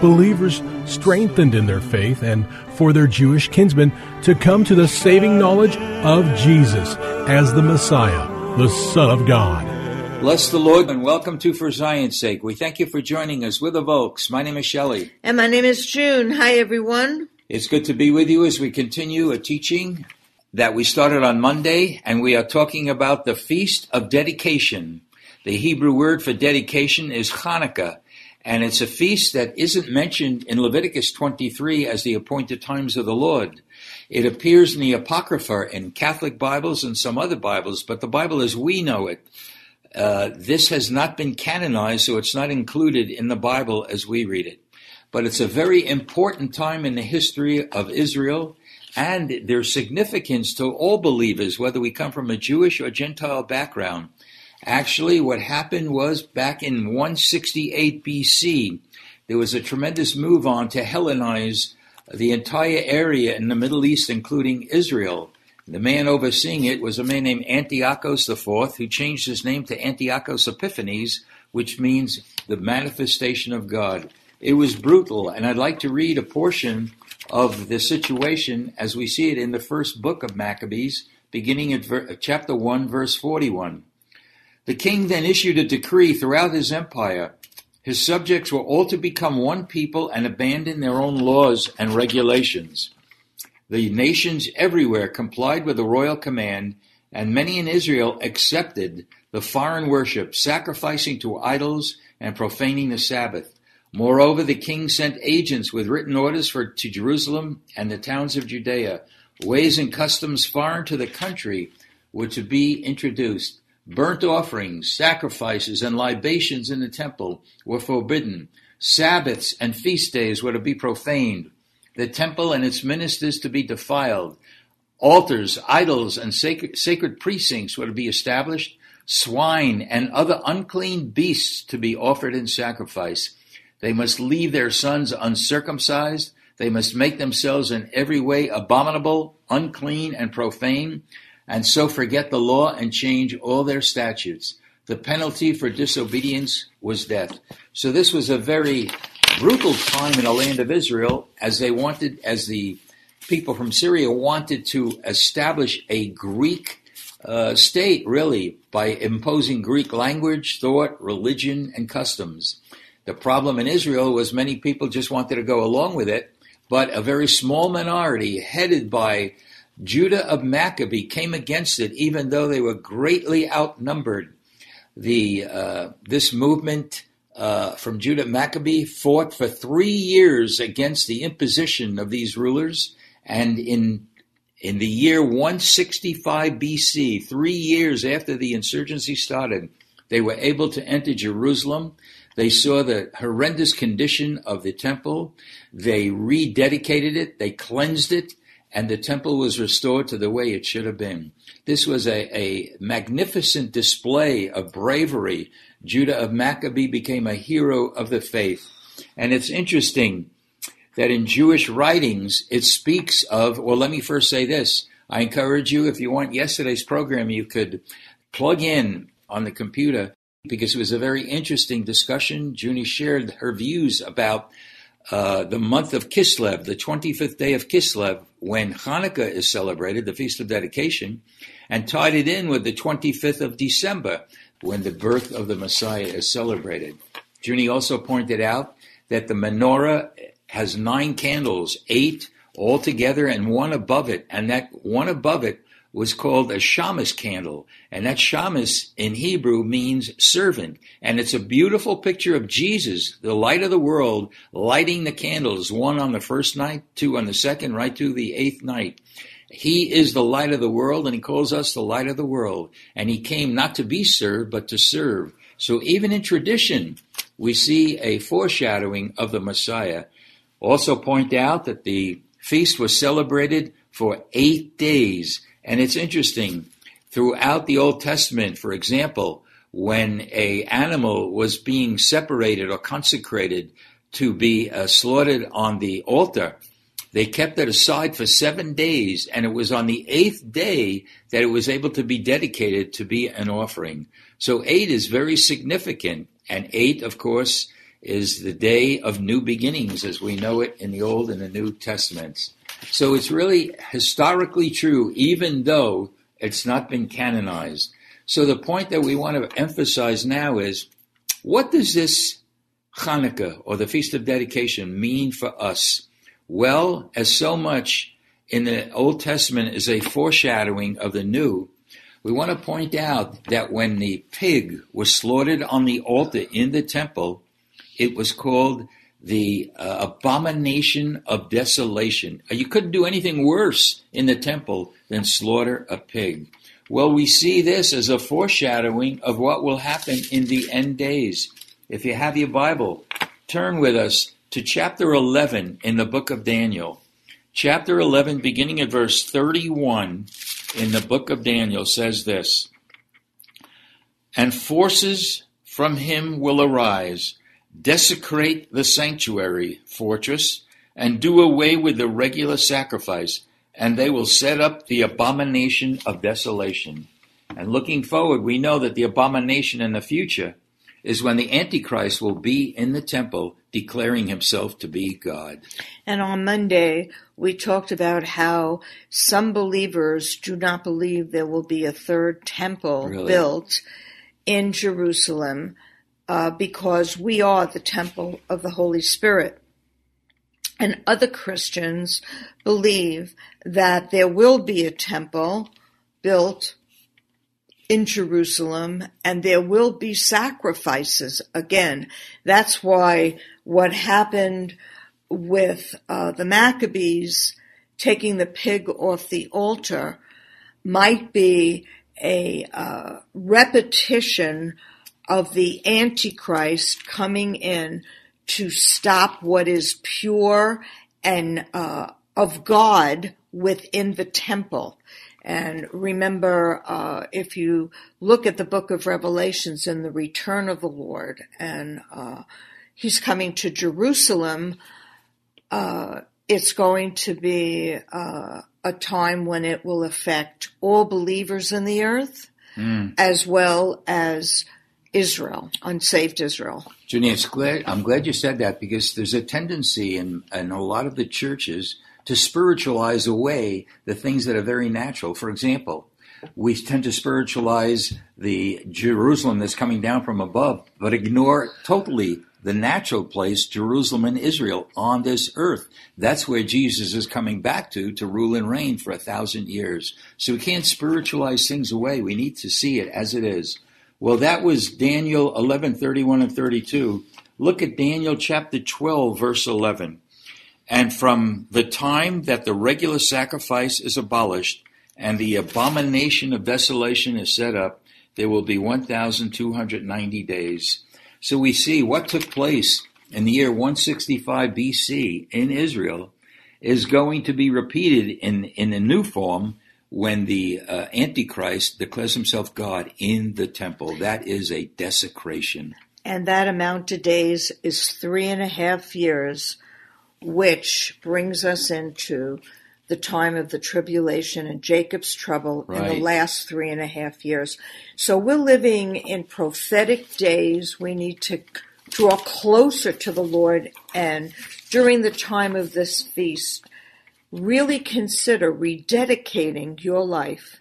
believers strengthened in their faith and for their Jewish kinsmen to come to the saving knowledge of Jesus as the Messiah, the Son of God. Bless the Lord and welcome to For Zion's Sake. We thank you for joining us. We're the Volks. My name is Shelley. And my name is June. Hi, everyone. It's good to be with you as we continue a teaching that we started on Monday, and we are talking about the Feast of Dedication. The Hebrew word for dedication is Hanukkah, and it's a feast that isn't mentioned in Leviticus 23 as the appointed times of the Lord. It appears in the Apocrypha in Catholic Bibles and some other Bibles, but the Bible as we know it, uh, this has not been canonized, so it's not included in the Bible as we read it. But it's a very important time in the history of Israel and their significance to all believers, whether we come from a Jewish or Gentile background. Actually, what happened was back in 168 BC, there was a tremendous move on to Hellenize the entire area in the Middle East, including Israel. The man overseeing it was a man named Antiochus IV, who changed his name to Antiochus Epiphanes, which means the manifestation of God. It was brutal, and I'd like to read a portion of the situation as we see it in the first book of Maccabees, beginning at ver- chapter 1, verse 41. The king then issued a decree throughout his empire. His subjects were all to become one people and abandon their own laws and regulations. The nations everywhere complied with the royal command, and many in Israel accepted the foreign worship, sacrificing to idols and profaning the Sabbath. Moreover, the king sent agents with written orders for to Jerusalem and the towns of Judea. Ways and customs foreign to the country were to be introduced. Burnt offerings, sacrifices, and libations in the temple were forbidden. Sabbaths and feast days were to be profaned. The temple and its ministers to be defiled. Altars, idols, and sacred, sacred precincts were to be established. Swine and other unclean beasts to be offered in sacrifice. They must leave their sons uncircumcised. They must make themselves in every way abominable, unclean, and profane and so forget the law and change all their statutes. The penalty for disobedience was death. So this was a very brutal time in the land of Israel as they wanted, as the people from Syria wanted to establish a Greek uh, state, really, by imposing Greek language, thought, religion, and customs. The problem in Israel was many people just wanted to go along with it, but a very small minority, headed by Judah of Maccabee came against it, even though they were greatly outnumbered. The uh, this movement uh, from Judah Maccabee fought for three years against the imposition of these rulers, and in in the year 165 BC, three years after the insurgency started, they were able to enter Jerusalem. They saw the horrendous condition of the temple. They rededicated it. They cleansed it and the temple was restored to the way it should have been. This was a, a magnificent display of bravery. Judah of Maccabee became a hero of the faith. And it's interesting that in Jewish writings, it speaks of, well, let me first say this. I encourage you, if you want yesterday's program, you could plug in on the computer because it was a very interesting discussion. Junie shared her views about uh, the month of Kislev, the 25th day of Kislev, when Hanukkah is celebrated, the Feast of Dedication, and tied it in with the 25th of December, when the birth of the Messiah is celebrated. Junie also pointed out that the menorah has nine candles, eight all together and one above it. And that one above it was called a shamus candle. And that shamus in Hebrew means servant. And it's a beautiful picture of Jesus, the light of the world, lighting the candles, one on the first night, two on the second, right to the eighth night. He is the light of the world, and he calls us the light of the world. And he came not to be served, but to serve. So even in tradition, we see a foreshadowing of the Messiah. Also point out that the feast was celebrated for eight days. And it's interesting, throughout the Old Testament, for example, when a animal was being separated or consecrated to be uh, slaughtered on the altar, they kept it aside for seven days, and it was on the eighth day that it was able to be dedicated to be an offering. So eight is very significant, and eight, of course, is the day of new beginnings as we know it in the Old and the New Testaments. So it's really historically true, even though it's not been canonized. So the point that we want to emphasize now is what does this Hanukkah or the Feast of Dedication mean for us? Well, as so much in the Old Testament is a foreshadowing of the New, we want to point out that when the pig was slaughtered on the altar in the temple, it was called the uh, abomination of desolation. You couldn't do anything worse in the temple than slaughter a pig. Well, we see this as a foreshadowing of what will happen in the end days. If you have your Bible, turn with us to chapter 11 in the book of Daniel. Chapter 11, beginning at verse 31 in the book of Daniel, says this And forces from him will arise, desecrate the sanctuary fortress, and do away with the regular sacrifice, and they will set up the abomination of desolation. And looking forward, we know that the abomination in the future is when the Antichrist will be in the temple declaring himself to be God. And on Monday, we talked about how some believers do not believe there will be a third temple Really? built in Jerusalem uh, because we are the temple of the Holy Spirit. And other Christians believe that there will be a temple built in Jerusalem and there will be sacrifices again. That's why what happened with uh, the Maccabees taking the pig off the altar might be a uh, repetition of the Antichrist coming in to stop what is pure and uh, of God within the temple. And remember, uh, if you look at the book of Revelations and the return of the Lord, and uh, he's coming to Jerusalem, uh, it's going to be uh, a time when it will affect all believers in the earth, as well as Israel, unsaved Israel. It's glad, I'm glad you said that because there's a tendency in, in a lot of the churches to spiritualize away the things that are very natural. For example, we tend to spiritualize the Jerusalem that's coming down from above, but ignore totally the natural place, Jerusalem and Israel on this earth. That's where Jesus is coming back to, to rule and reign for a thousand years. So we can't spiritualize things away. We need to see it as it is. Well, that was Daniel 11, 31 and 32. Look at Daniel chapter 12, verse 11. And from the time that the regular sacrifice is abolished and the abomination of desolation is set up, there will be 1,290 days. So we see what took place in the year 165 BC in Israel is going to be repeated in, in a new form when the uh, Antichrist declares himself God in the temple. That is a desecration. And that amount of days is three and a half years, which brings us into the time of the tribulation and Jacob's trouble in the last three and a half years. So we're living in prophetic days. We need to draw closer to the Lord and during the time of this feast, really consider rededicating your life,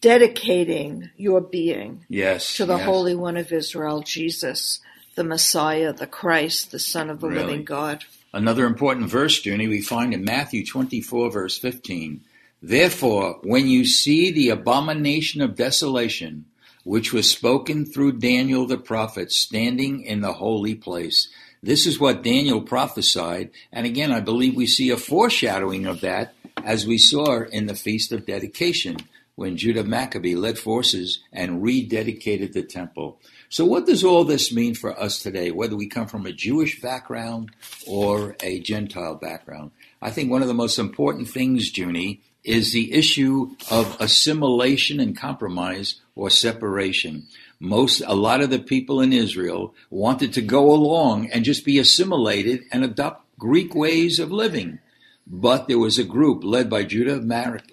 dedicating your being Yes. to the yes. Holy One of Israel, Jesus, the Messiah, the Christ, the Son of the Really? living God. Another important verse, Junie, we find in Matthew 24, verse 15. Therefore, when you see the abomination of desolation, which was spoken through Daniel the prophet, standing in the holy place. This is what Daniel prophesied. And again, I believe we see a foreshadowing of that as we saw in the Feast of Dedication when Judah Maccabee led forces and rededicated the temple. So, what does all this mean for us today, whether we come from a Jewish background or a Gentile background? I think one of the most important things, Junie, is the issue of assimilation and compromise or separation. Most, a lot of the people in Israel wanted to go along and just be assimilated and adopt Greek ways of living. But there was a group led by Judah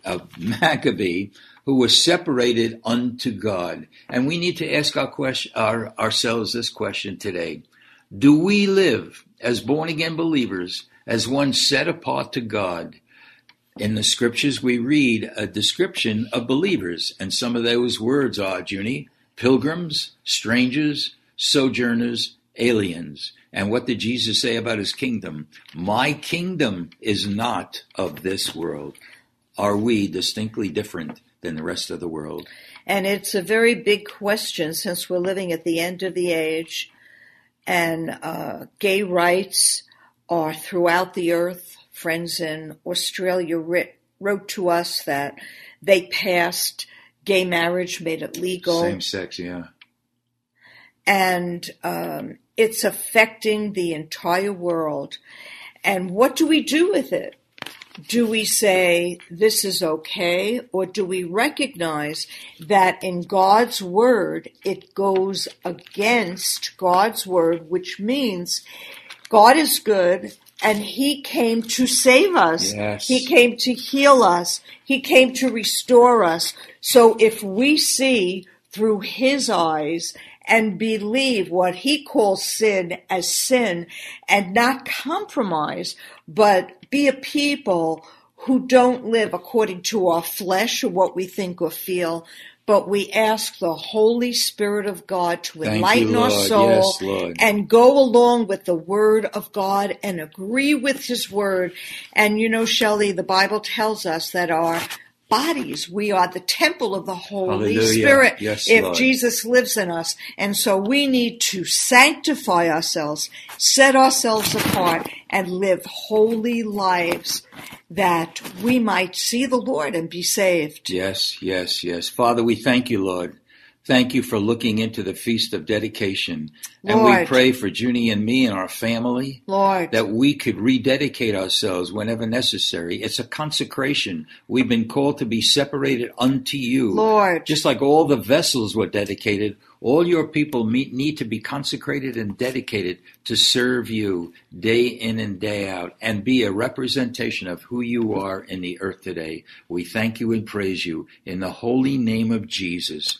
of Maccabee who was separated unto God. And we need to ask our question, our, ourselves this question today. Do we live as born again believers, as one set apart to God? In the scriptures, we read a description of believers, and some of those words are, Junie, pilgrims, strangers, sojourners, aliens. And what did Jesus say about his kingdom? My kingdom is not of this world. Are we distinctly different than the rest of the world? And it's a very big question since we're living at the end of the age and uh, gay rights are throughout the earth friends in Australia writ, wrote to us that they passed gay marriage, made it legal. Same sex, yeah. And um, it's affecting the entire world. And what do we do with it? Do we say this is okay, or do we recognize that in God's word it goes against God's word, which means God is good and he came to save us. Yes. He came to heal us. He came to restore us. So if we see through his eyes and believe what he calls sin as sin and not compromise, but be a people who don't live according to our flesh or what we think or feel, but we ask the Holy Spirit of God to Thank enlighten you, our soul Yes, and go along with the Word of God and agree with His Word. And you know, Shelley, the Bible tells us that our bodies, we are the temple of the Holy Hallelujah. Spirit Yes, if Lord. Jesus lives in us. And so we need to sanctify ourselves, set ourselves apart, and live holy lives that we might see the Lord and be saved. Yes, yes, yes. Father, we thank you, Lord. Thank you for looking into the Feast of Dedication. And we pray for Junie and me and our family Lord. that we could rededicate ourselves whenever necessary. It's a consecration. We've been called to be separated unto you. Lord. Just like all the vessels were dedicated, all your people meet, need to be consecrated and dedicated to serve you day in and day out and be a representation of who you are in the earth today. We thank you and praise you in the holy name of Jesus.